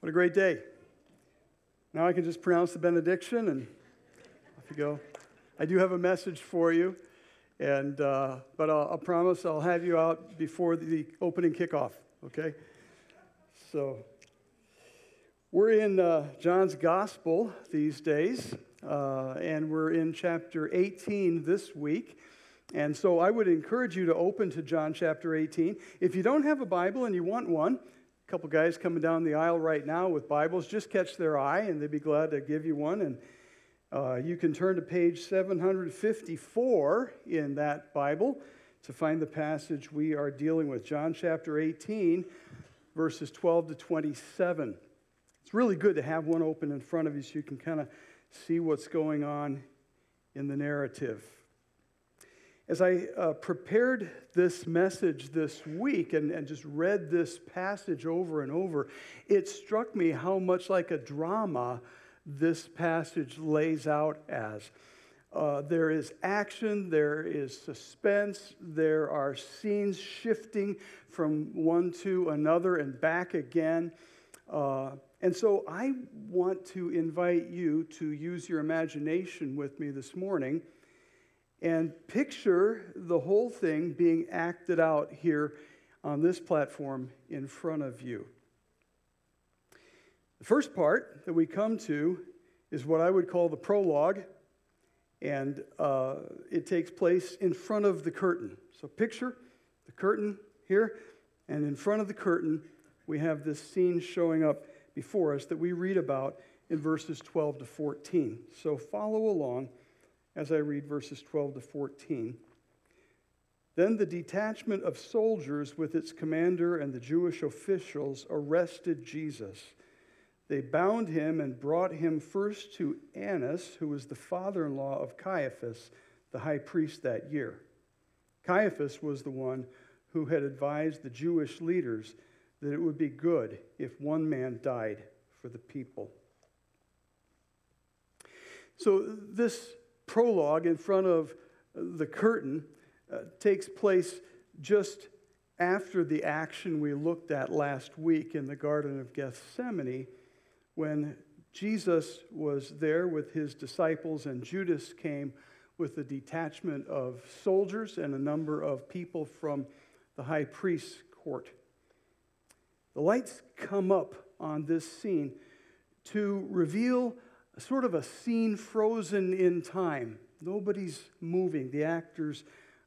What a great day. Now I can just pronounce the benediction and off you go. I do have a message for you, and, uh, but I'll, I'll promise I'll have you out before the opening kickoff, okay? So we're in uh, John's Gospel these days, uh, and we're in chapter 18 this week. And so I would encourage you to open to John chapter 18. If you don't have a Bible and you want one, couple guys coming down the aisle right now with Bibles. Just catch their eye, and they'd be glad to give you one. And uh, you can turn to page 754 in that Bible to find the passage we are dealing with John chapter 18, verses 12 to 27. It's really good to have one open in front of you so you can kind of see what's going on in the narrative. As I uh, prepared this message this week and, and just read this passage over and over, it struck me how much like a drama this passage lays out as. Uh, there is action, there is suspense, there are scenes shifting from one to another and back again. Uh, and so I want to invite you to use your imagination with me this morning and picture the whole thing being acted out here on this platform in front of you. The first part that we come to is what I would call the prologue, and uh, it takes place in front of the curtain. So picture the curtain here, and in front of the curtain, we have this scene showing up before us that we read about in verses 12 to 14. So follow along as I read verses 12 to 14. Then the detachment of soldiers with its commander and the Jewish officials arrested Jesus. They bound him and brought him first to Annas, who was the father in law of Caiaphas, the high priest that year. Caiaphas was the one who had advised the Jewish leaders that it would be good if one man died for the people. So, this prologue in front of the curtain uh, takes place just after the action we looked at last week in the Garden of Gethsemane when Jesus was there with his disciples and Judas came with a detachment of soldiers and a number of people from the high priest's court. The lights come up on this scene to reveal sort of a scene frozen in time. Nobody's moving. The actors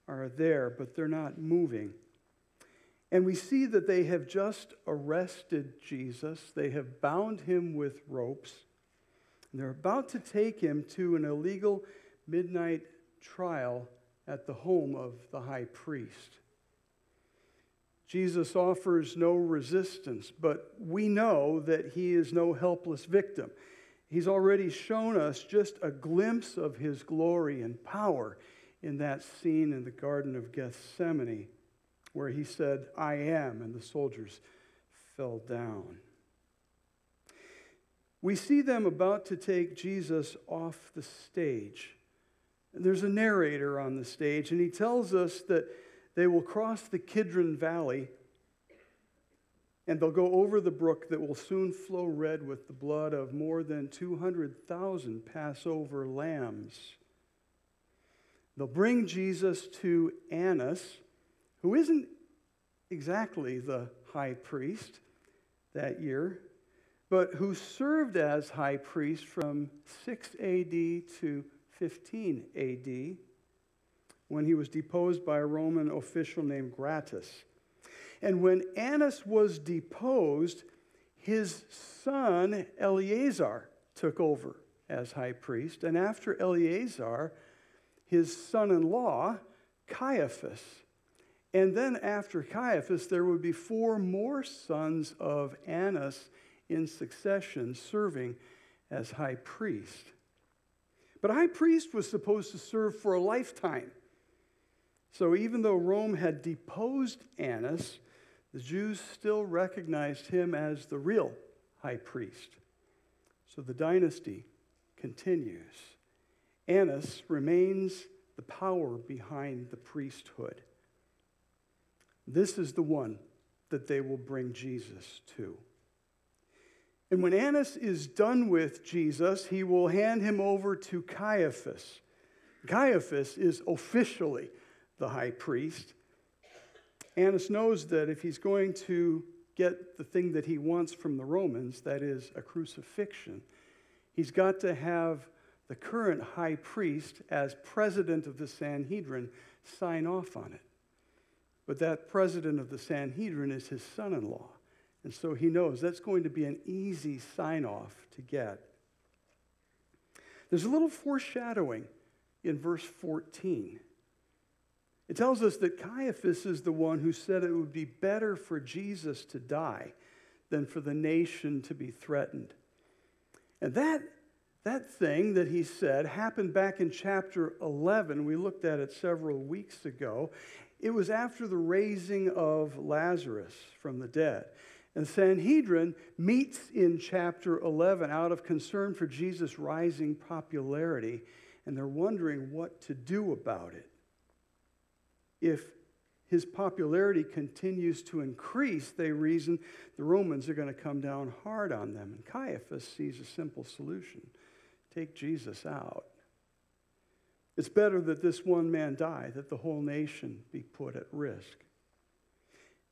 are there, but they're not moving. And we see that they have just arrested Jesus. They have bound him with ropes. And they're about to take him to an illegal midnight trial at the home of the high priest. Jesus offers no resistance, but we know that he is no helpless victim. He's already shown us just a glimpse of his glory and power in that scene in the Garden of Gethsemane, where he said, I am, and the soldiers fell down. We see them about to take Jesus off the stage. There's a narrator on the stage, and he tells us that they will cross the Kidron Valley and they'll go over the brook that will soon flow red with the blood of more than 200,000 Passover lambs. They'll bring Jesus to Annas, who isn't exactly the high priest that year, but who served as high priest from 6 AD to 15 AD when he was deposed by a Roman official named Gratus. And when Annas was deposed, his son Eleazar took over as high priest. And after Eleazar, his son in law, Caiaphas. And then after Caiaphas, there would be four more sons of Annas in succession serving as high priest. But a high priest was supposed to serve for a lifetime. So even though Rome had deposed Annas, the Jews still recognized him as the real high priest. So the dynasty continues. Annas remains the power behind the priesthood. This is the one that they will bring Jesus to. And when Annas is done with Jesus, he will hand him over to Caiaphas. Caiaphas is officially the high priest. Annas knows that if he's going to get the thing that he wants from the Romans, that is a crucifixion, he's got to have the current high priest, as president of the Sanhedrin, sign off on it. But that president of the Sanhedrin is his son in law. And so he knows that's going to be an easy sign off to get. There's a little foreshadowing in verse 14. It tells us that Caiaphas is the one who said it would be better for Jesus to die than for the nation to be threatened. And that, that thing that he said happened back in chapter 11. We looked at it several weeks ago. It was after the raising of Lazarus from the dead. And Sanhedrin meets in chapter 11 out of concern for Jesus' rising popularity and they're wondering what to do about it. If his popularity continues to increase, they reason the Romans are going to come down hard on them. And Caiaphas sees a simple solution take Jesus out. It's better that this one man die, that the whole nation be put at risk.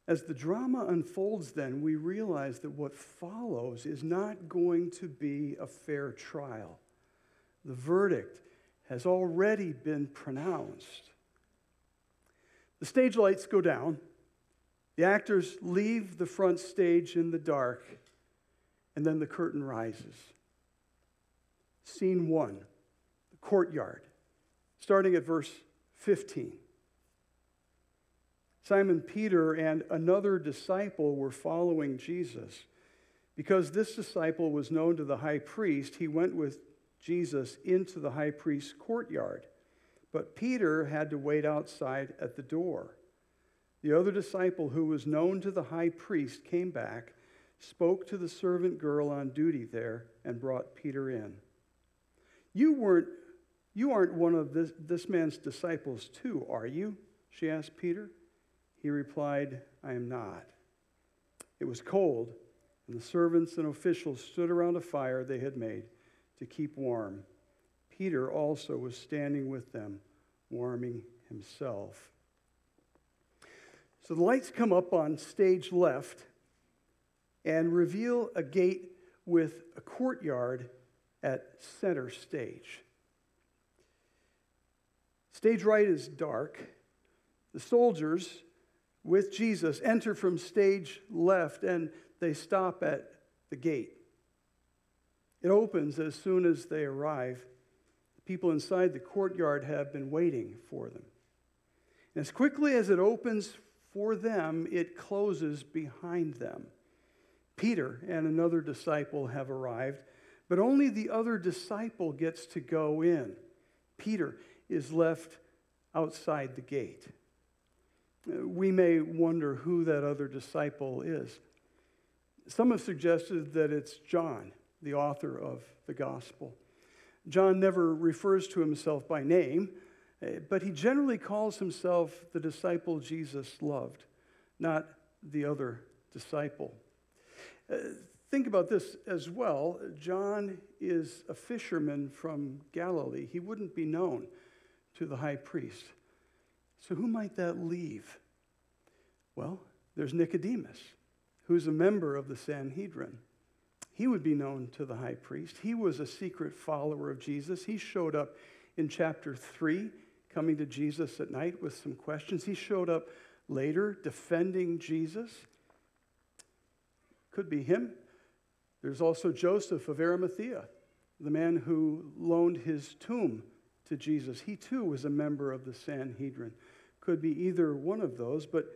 As the drama unfolds, then, we realize that what follows is not going to be a fair trial. The verdict has already been pronounced. The stage lights go down. The actors leave the front stage in the dark, and then the curtain rises. Scene one the courtyard, starting at verse 15. Simon Peter and another disciple were following Jesus. Because this disciple was known to the high priest, he went with Jesus into the high priest's courtyard, but Peter had to wait outside at the door. The other disciple, who was known to the high priest, came back, spoke to the servant girl on duty there, and brought Peter in. You weren't you aren't one of this, this man's disciples, too, are you? She asked Peter. He replied, I am not. It was cold, and the servants and officials stood around a fire they had made to keep warm. Peter also was standing with them, warming himself. So the lights come up on stage left and reveal a gate with a courtyard at center stage. Stage right is dark. The soldiers with Jesus enter from stage left and they stop at the gate. It opens as soon as they arrive. People inside the courtyard have been waiting for them. And as quickly as it opens for them, it closes behind them. Peter and another disciple have arrived, but only the other disciple gets to go in. Peter is left outside the gate. Uh, we may wonder who that other disciple is. Some have suggested that it's John the author of the gospel. John never refers to himself by name, eh, but he generally calls himself the disciple Jesus loved, not the other disciple. Uh, think about this as well. John is a fisherman from Galilee. He wouldn't be known to the high priest. So, who might that leave? Well, there's Nicodemus, who's a member of the Sanhedrin he would be known to the high priest. He was a secret follower of Jesus. He showed up in chapter 3, coming to Jesus at night with some questions. He showed up later defending Jesus. Could be him. There's also Joseph of Arimathea, the man who loaned his tomb to Jesus. He too was a member of the Sanhedrin. Could be either one of those, but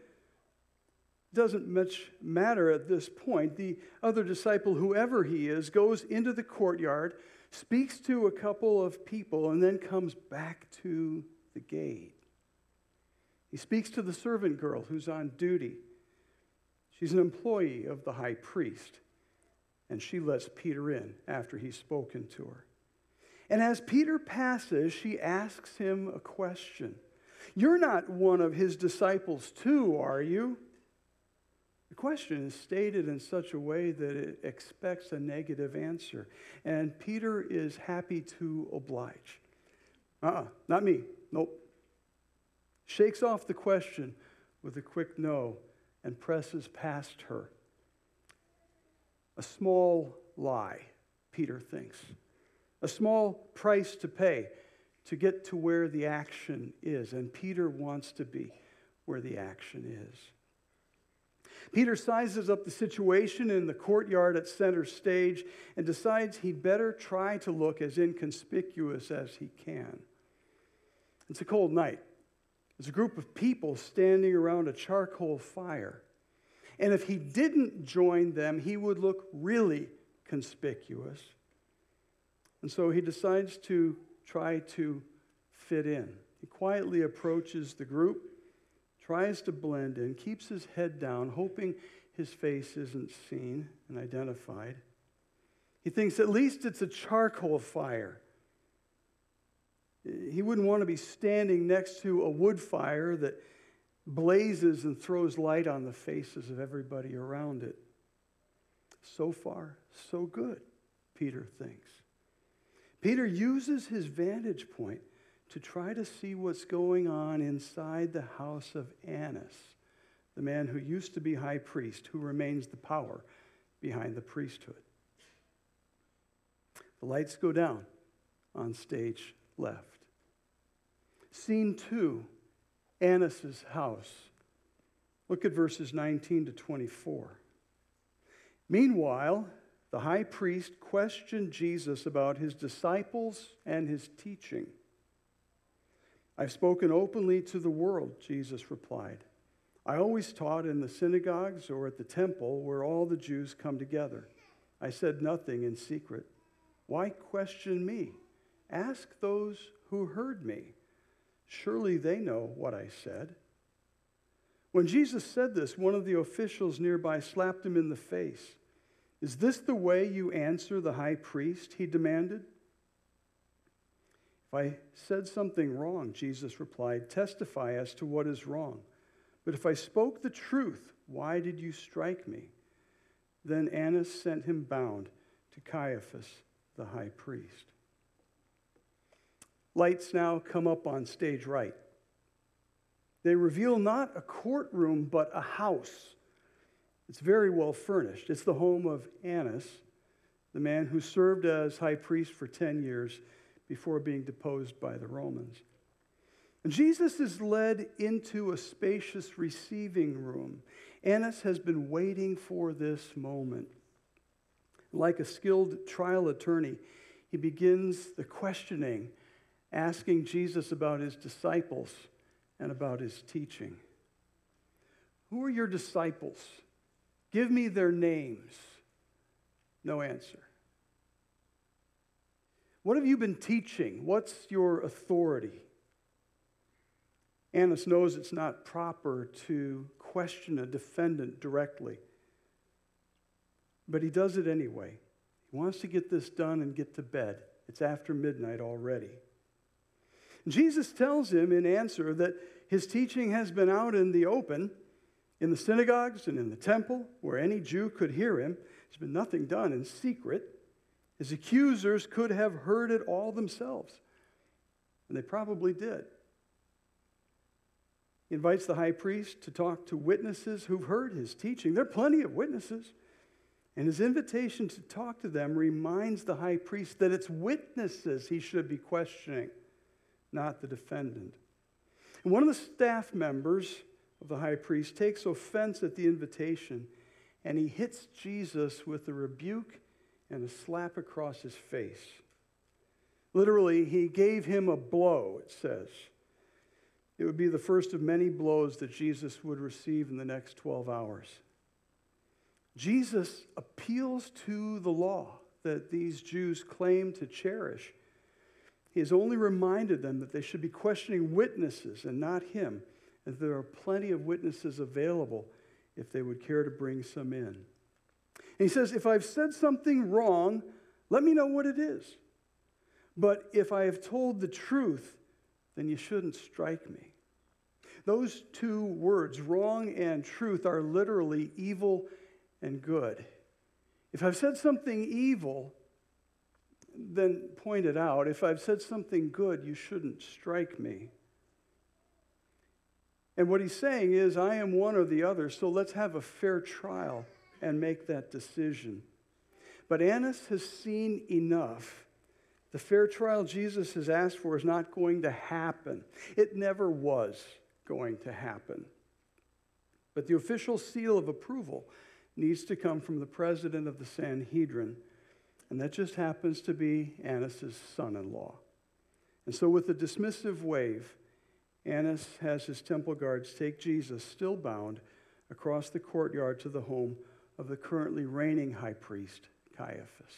doesn't much matter at this point. The other disciple, whoever he is, goes into the courtyard, speaks to a couple of people, and then comes back to the gate. He speaks to the servant girl who's on duty. She's an employee of the high priest, and she lets Peter in after he's spoken to her. And as Peter passes, she asks him a question. You're not one of his disciples, too, are you? The question is stated in such a way that it expects a negative answer. And Peter is happy to oblige. Uh uh-uh, uh not me. Nope. Shakes off the question with a quick no and presses past her. A small lie, Peter thinks. A small price to pay to get to where the action is. And Peter wants to be where the action is. Peter sizes up the situation in the courtyard at center stage and decides he'd better try to look as inconspicuous as he can. It's a cold night. There's a group of people standing around a charcoal fire. And if he didn't join them, he would look really conspicuous. And so he decides to try to fit in. He quietly approaches the group, tries to blend in, keeps his head down, hoping his face isn't seen and identified. He thinks at least it's a charcoal fire. He wouldn't want to be standing next to a wood fire that blazes and throws light on the faces of everybody around it. So far, so good, Peter thinks. Peter uses his vantage point to try to see what's going on inside the house of Annas, the man who used to be high priest, who remains the power behind the priesthood. The lights go down on stage left. Scene two Annas' house. Look at verses 19 to 24. Meanwhile, the high priest questioned Jesus about his disciples and his teaching. I've spoken openly to the world, Jesus replied. I always taught in the synagogues or at the temple where all the Jews come together. I said nothing in secret. Why question me? Ask those who heard me. Surely they know what I said. When Jesus said this, one of the officials nearby slapped him in the face. Is this the way you answer the high priest? He demanded. I said something wrong, Jesus replied, testify as to what is wrong. But if I spoke the truth, why did you strike me? Then Annas sent him bound to Caiaphas, the high priest. Lights now come up on stage right. They reveal not a courtroom, but a house. It's very well furnished. It's the home of Annas, the man who served as high priest for 10 years before being deposed by the Romans. And Jesus is led into a spacious receiving room. Annas has been waiting for this moment. Like a skilled trial attorney, he begins the questioning asking Jesus about his disciples and about his teaching. Who are your disciples? Give me their names. No answer. What have you been teaching? What's your authority? Annas knows it's not proper to question a defendant directly, but he does it anyway. He wants to get this done and get to bed. It's after midnight already. Jesus tells him in answer that his teaching has been out in the open, in the synagogues and in the temple, where any Jew could hear him. There's been nothing done in secret. His accusers could have heard it all themselves, and they probably did. He invites the high priest to talk to witnesses who've heard his teaching. There are plenty of witnesses. And his invitation to talk to them reminds the high priest that it's witnesses he should be questioning not the defendant. And one of the staff members of the high priest takes offense at the invitation and he hits Jesus with a rebuke and a slap across his face. Literally, he gave him a blow, it says. It would be the first of many blows that Jesus would receive in the next 12 hours. Jesus appeals to the law that these Jews claim to cherish he has only reminded them that they should be questioning witnesses and not him, and there are plenty of witnesses available if they would care to bring some in. And he says, If I've said something wrong, let me know what it is. But if I have told the truth, then you shouldn't strike me. Those two words, wrong and truth, are literally evil and good. If I've said something evil, then point it out. If I've said something good, you shouldn't strike me. And what he's saying is, I am one or the other, so let's have a fair trial and make that decision. But Annas has seen enough. The fair trial Jesus has asked for is not going to happen. It never was going to happen. But the official seal of approval needs to come from the president of the Sanhedrin, and that just happens to be Annas' son in law. And so, with a dismissive wave, Annas has his temple guards take Jesus, still bound, across the courtyard to the home of the currently reigning high priest, Caiaphas.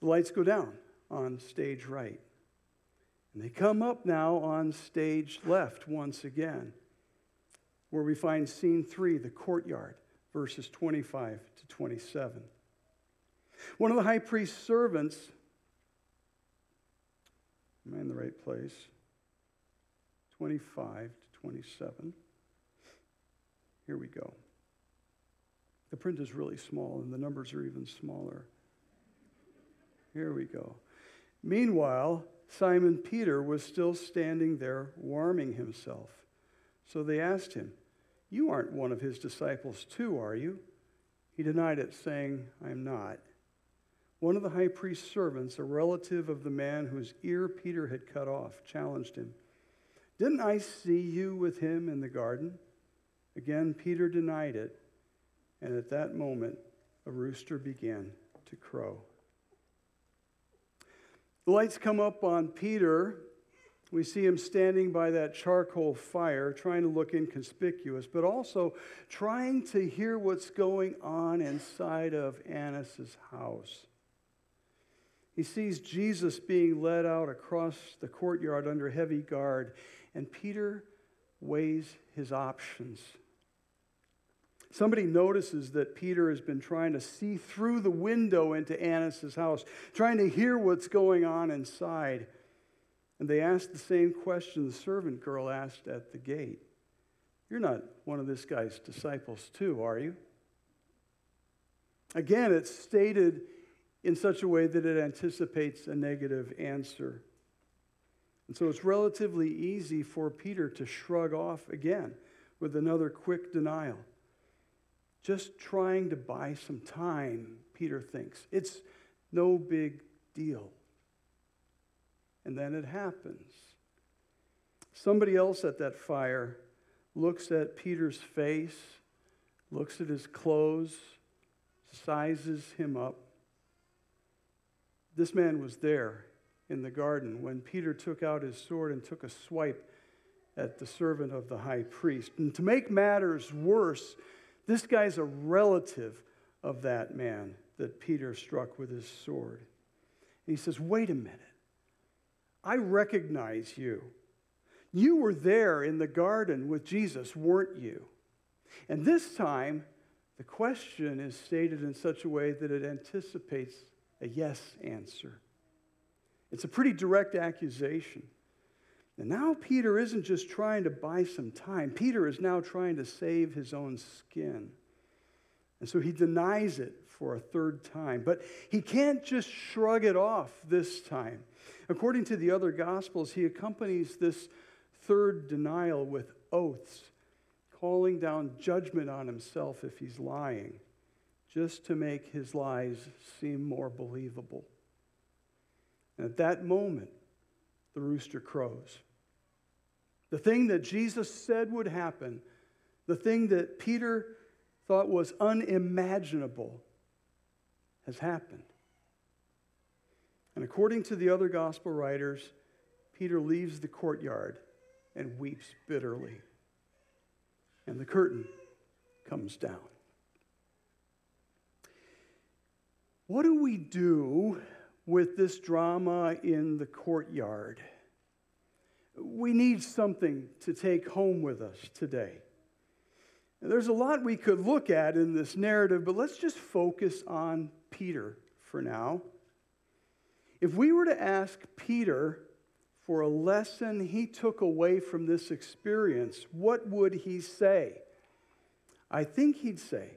The lights go down on stage right. And they come up now on stage left once again, where we find scene three, the courtyard, verses 25 to 27. One of the high priest's servants, am I in the right place? 25 to 27. Here we go. The print is really small, and the numbers are even smaller. Here we go. Meanwhile, Simon Peter was still standing there warming himself. So they asked him, You aren't one of his disciples, too, are you? He denied it, saying, I am not. One of the high priest's servants, a relative of the man whose ear Peter had cut off, challenged him. Didn't I see you with him in the garden? Again, Peter denied it, and at that moment, a rooster began to crow. The lights come up on Peter. We see him standing by that charcoal fire, trying to look inconspicuous, but also trying to hear what's going on inside of Annas' house. He sees Jesus being led out across the courtyard under heavy guard, and Peter weighs his options. Somebody notices that Peter has been trying to see through the window into Annas' house, trying to hear what's going on inside. And they ask the same question the servant girl asked at the gate You're not one of this guy's disciples, too, are you? Again, it's stated in such a way that it anticipates a negative answer. And so it's relatively easy for Peter to shrug off again with another quick denial. Just trying to buy some time, Peter thinks. It's no big deal. And then it happens. Somebody else at that fire looks at Peter's face, looks at his clothes, sizes him up. This man was there in the garden when Peter took out his sword and took a swipe at the servant of the high priest. And to make matters worse, this guy's a relative of that man that Peter struck with his sword. And he says, Wait a minute. I recognize you. You were there in the garden with Jesus, weren't you? And this time, the question is stated in such a way that it anticipates a yes answer. It's a pretty direct accusation. And now Peter isn't just trying to buy some time, Peter is now trying to save his own skin. And so he denies it for a third time. But he can't just shrug it off this time. According to the other Gospels, he accompanies this third denial with oaths, calling down judgment on himself if he's lying, just to make his lies seem more believable. And at that moment, the rooster crows. The thing that Jesus said would happen, the thing that Peter thought was unimaginable, has happened. And according to the other gospel writers, Peter leaves the courtyard and weeps bitterly. And the curtain comes down. What do we do with this drama in the courtyard. We need something to take home with us today. There's a lot we could look at in this narrative, but let's just focus on Peter for now. If we were to ask Peter for a lesson he took away from this experience, what would he say? I think he'd say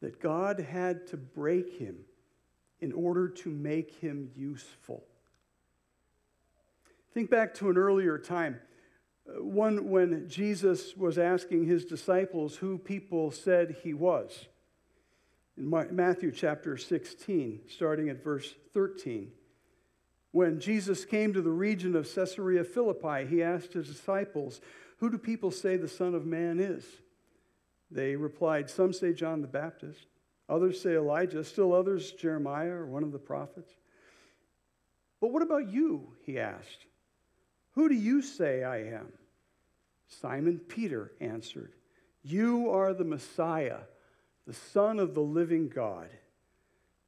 that God had to break him in order to make him useful. Think back to an earlier time, uh, one when Jesus was asking his disciples who people said he was. In Matthew chapter 16, starting at verse 13. When Jesus came to the region of Caesarea Philippi, he asked his disciples, Who do people say the Son of Man is? They replied, Some say John the Baptist, others say Elijah, still others Jeremiah or one of the prophets. But what about you? He asked. Who do you say I am? Simon Peter answered, You are the Messiah, the Son of the living God.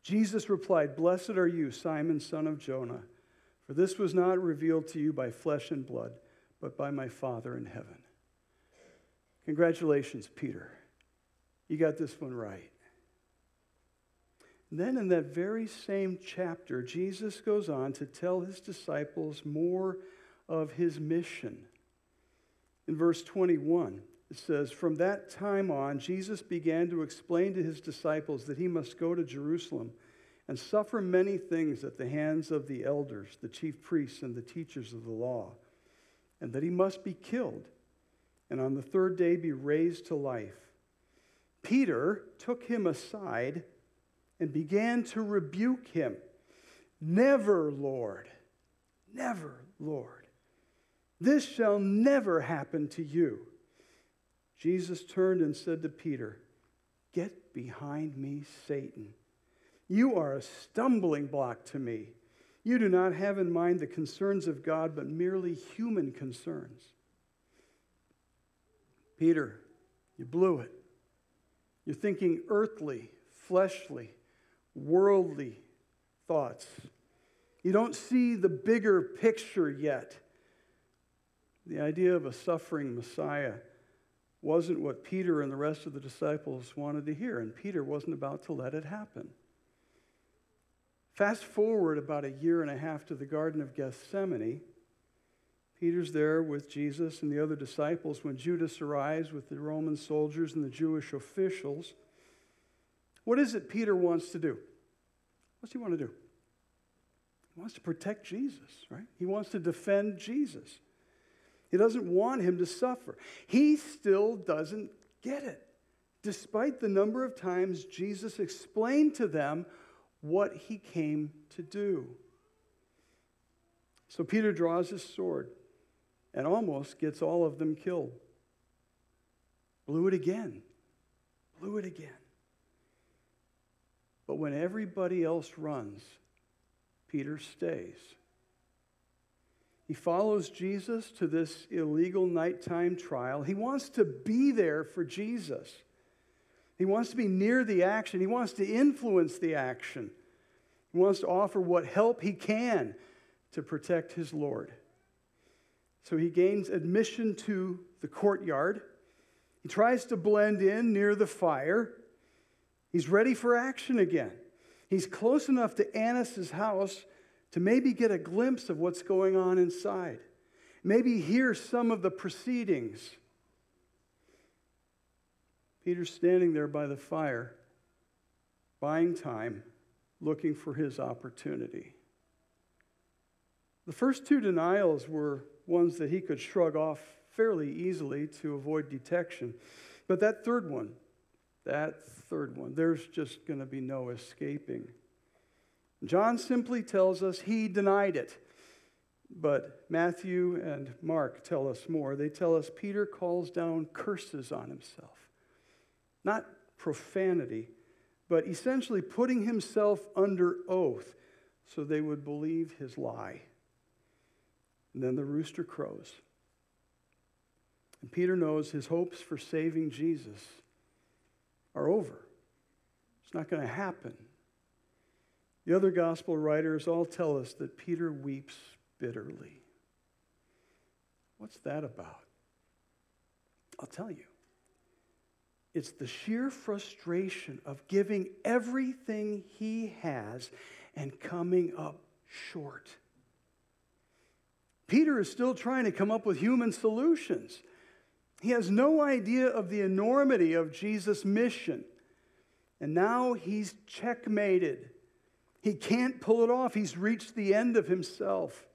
Jesus replied, Blessed are you, Simon, son of Jonah, for this was not revealed to you by flesh and blood, but by my Father in heaven. Congratulations, Peter. You got this one right. Then in that very same chapter, Jesus goes on to tell his disciples more of his mission. In verse 21, it says, From that time on, Jesus began to explain to his disciples that he must go to Jerusalem and suffer many things at the hands of the elders, the chief priests, and the teachers of the law, and that he must be killed, and on the third day be raised to life. Peter took him aside and began to rebuke him. Never, Lord, never, Lord. This shall never happen to you. Jesus turned and said to Peter, Get behind me, Satan. You are a stumbling block to me. You do not have in mind the concerns of God, but merely human concerns. Peter, you blew it. You're thinking earthly, fleshly, worldly thoughts. You don't see the bigger picture yet. The idea of a suffering Messiah wasn't what Peter and the rest of the disciples wanted to hear, and Peter wasn't about to let it happen. Fast forward about a year and a half to the Garden of Gethsemane. Peter's there with Jesus and the other disciples when Judas arrives with the Roman soldiers and the Jewish officials. What is it Peter wants to do? What's he want to do? He wants to protect Jesus, right? He wants to defend Jesus. He doesn't want him to suffer. He still doesn't get it, despite the number of times Jesus explained to them what he came to do. So Peter draws his sword and almost gets all of them killed. Blew it again. Blew it again. But when everybody else runs, Peter stays. He follows Jesus to this illegal nighttime trial. He wants to be there for Jesus. He wants to be near the action. He wants to influence the action. He wants to offer what help he can to protect his Lord. So he gains admission to the courtyard. He tries to blend in near the fire. He's ready for action again. He's close enough to Annas' house to maybe get a glimpse of what's going on inside, maybe hear some of the proceedings. Peter's standing there by the fire, buying time, looking for his opportunity. The first two denials were ones that he could shrug off fairly easily to avoid detection. But that third one, that third one, there's just going to be no escaping. John simply tells us he denied it. But Matthew and Mark tell us more. They tell us Peter calls down curses on himself. Not profanity, but essentially putting himself under oath so they would believe his lie. And then the rooster crows. And Peter knows his hopes for saving Jesus are over. It's not going to happen. The other gospel writers all tell us that Peter weeps bitterly. What's that about? I'll tell you. It's the sheer frustration of giving everything he has and coming up short. Peter is still trying to come up with human solutions. He has no idea of the enormity of Jesus' mission. And now he's checkmated. He can't pull it off. He's reached the end of himself.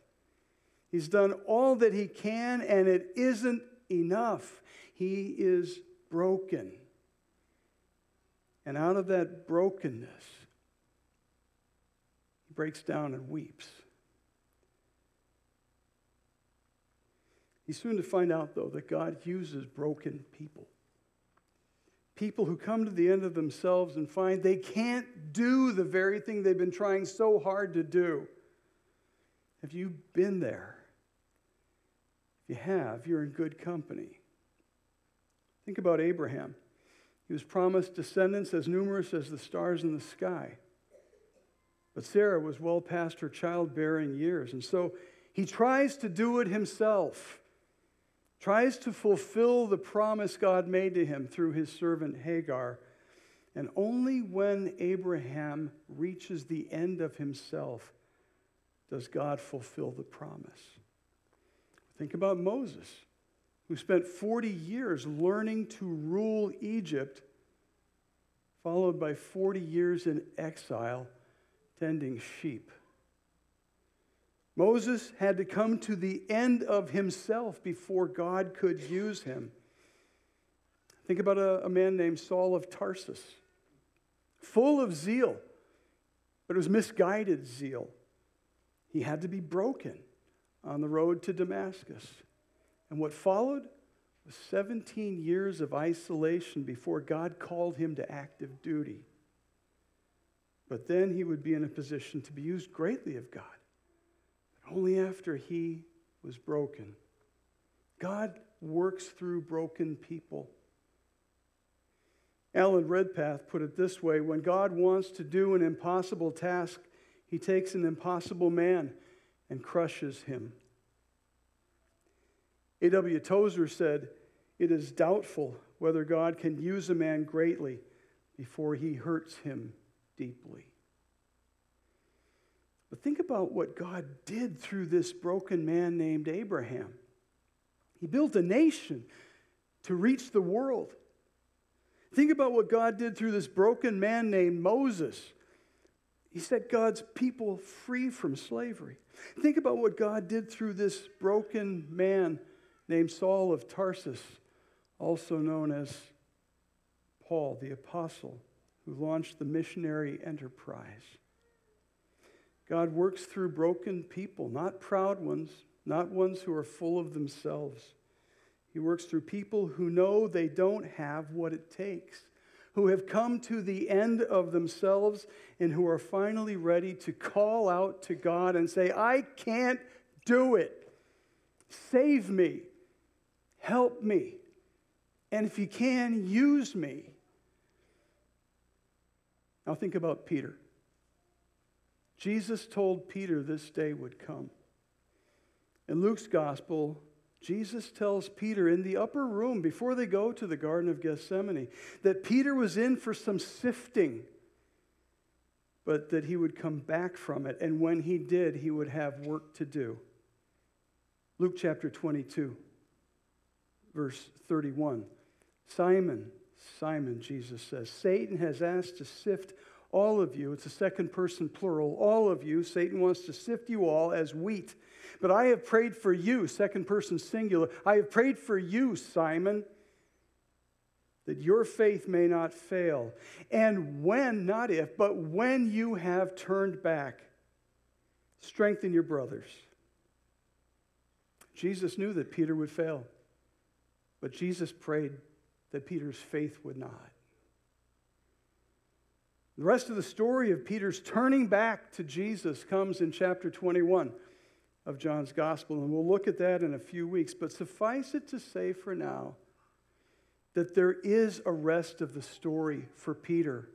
He's done all that he can, and it isn't enough. He is broken. And out of that brokenness, he breaks down and weeps. He's soon to find out, though, that God uses broken people. People who come to the end of themselves and find they can't do the very thing they've been trying so hard to do. Have you been there? If you have, you're in good company. Think about Abraham. He was promised descendants as numerous as the stars in the sky. But Sarah was well past her childbearing years, and so he tries to do it himself tries to fulfill the promise God made to him through his servant Hagar. And only when Abraham reaches the end of himself does God fulfill the promise. Think about Moses, who spent 40 years learning to rule Egypt, followed by 40 years in exile tending sheep. Moses had to come to the end of himself before God could use him. Think about a, a, man named Saul of Tarsus, full of zeal, but it was misguided zeal. He had to be broken on the road to Damascus. And what followed was 17 years of isolation before God called him to active duty. But then he would be in a position to be used greatly of God only after he was broken. God works through broken people. Alan Redpath put it this way when God wants to do an impossible task, he takes an impossible man and crushes him. A.W. Tozer said, It is doubtful whether God can use a man greatly before he hurts him deeply. But think about what God did through this broken man named Abraham. He built a nation to reach the world. Think about what God did through this broken man named Moses. He set God's people free from slavery. Think about what God did through this broken man named Saul of Tarsus, also known as Paul the Apostle, who launched the missionary enterprise. God works through broken people, not proud ones, not ones who are full of themselves. He works through people who know they don't have what it takes, who have come to the end of themselves, and who are finally ready to call out to God and say, I can't do it. Save me. Help me. And if you can, use me. Now think about Peter. Jesus told Peter this day would come. In Luke's gospel, Jesus tells Peter in the upper room before they go to the Garden of Gethsemane that Peter was in for some sifting, but that he would come back from it. And when he did, he would have work to do. Luke chapter 22, verse 31. Simon, Simon, Jesus says, Satan has asked to sift all of you, it's a second person plural, all of you, Satan wants to sift you all as wheat. But I have prayed for you, second person singular, I have prayed for you, Simon, that your faith may not fail. And when, not if, but when you have turned back, strengthen your brothers. Jesus knew that Peter would fail, but Jesus prayed that Peter's faith would not. The rest of the story of Peter's turning back to Jesus comes in chapter 21 of John's Gospel, and we'll look at that in a few weeks. But suffice it to say for now that there is a rest of the story for Peter,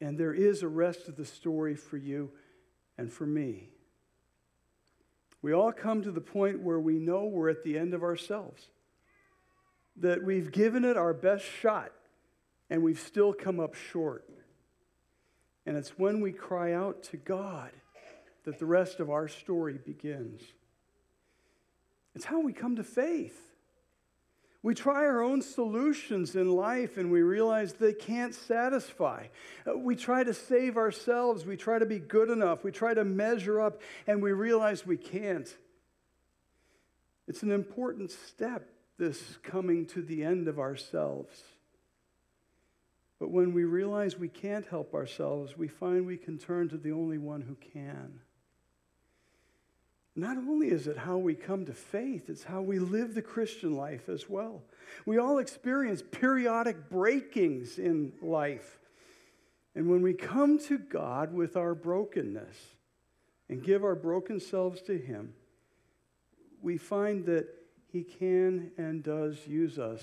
and there is a rest of the story for you and for me. We all come to the point where we know we're at the end of ourselves, that we've given it our best shot, and we've still come up short. And it's when we cry out to God that the rest of our story begins. It's how we come to faith. We try our own solutions in life and we realize they can't satisfy. Uh, we try to save ourselves. We try to be good enough. We try to measure up and we realize we can't. It's an important step, this coming to the end of ourselves. But when we realize we can't help ourselves, we find we can turn to the only one who can. Not only is it how we come to faith, it's how we live the Christian life as well. We all experience periodic breakings in life. And when we come to God with our brokenness and give our broken selves to Him, we find that He can and does use us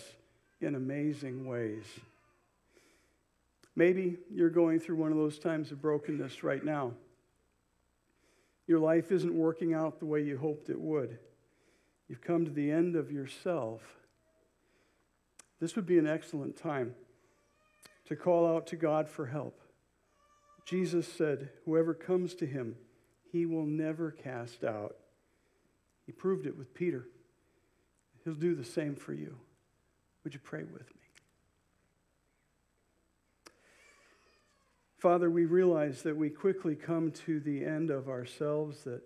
in amazing ways. Maybe you're going through one of those times of brokenness right now. Your life isn't working out the way you hoped it would. You've come to the end of yourself. This would be an excellent time to call out to God for help. Jesus said, Whoever comes to him, he will never cast out. He proved it with Peter. He'll do the same for you. Would you pray with me? Father, we realize that we quickly come to the end of ourselves, that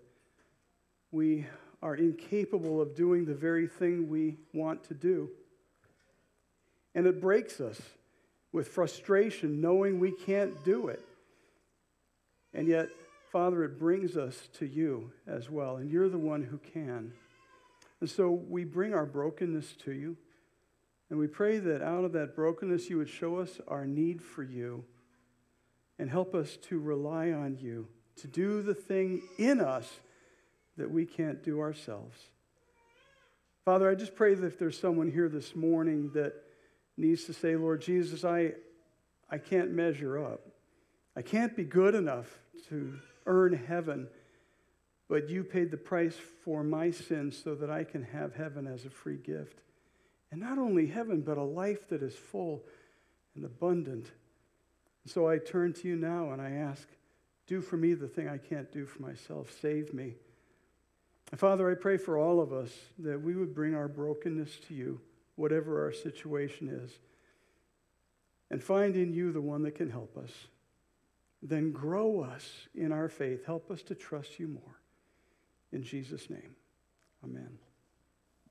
we are incapable of doing the very thing we want to do. And it breaks us with frustration knowing we can't do it. And yet, Father, it brings us to you as well, and you're the one who can. And so we bring our brokenness to you, and we pray that out of that brokenness, you would show us our need for you and help us to rely on you to do the thing in us that we can't do ourselves. Father, I just pray that if there's someone here this morning that needs to say, Lord Jesus, I, I can't measure up. I can't be good enough to earn heaven, but you paid the price for my sins so that I can have heaven as a free gift. And not only heaven, but a life that is full and abundant so I turn to you now and I ask, do for me the thing I can't do for myself. Save me. And Father, I pray for all of us that we would bring our brokenness to you, whatever our situation is, and find in you the one that can help us. Then grow us in our faith. Help us to trust you more. In Jesus' name, amen.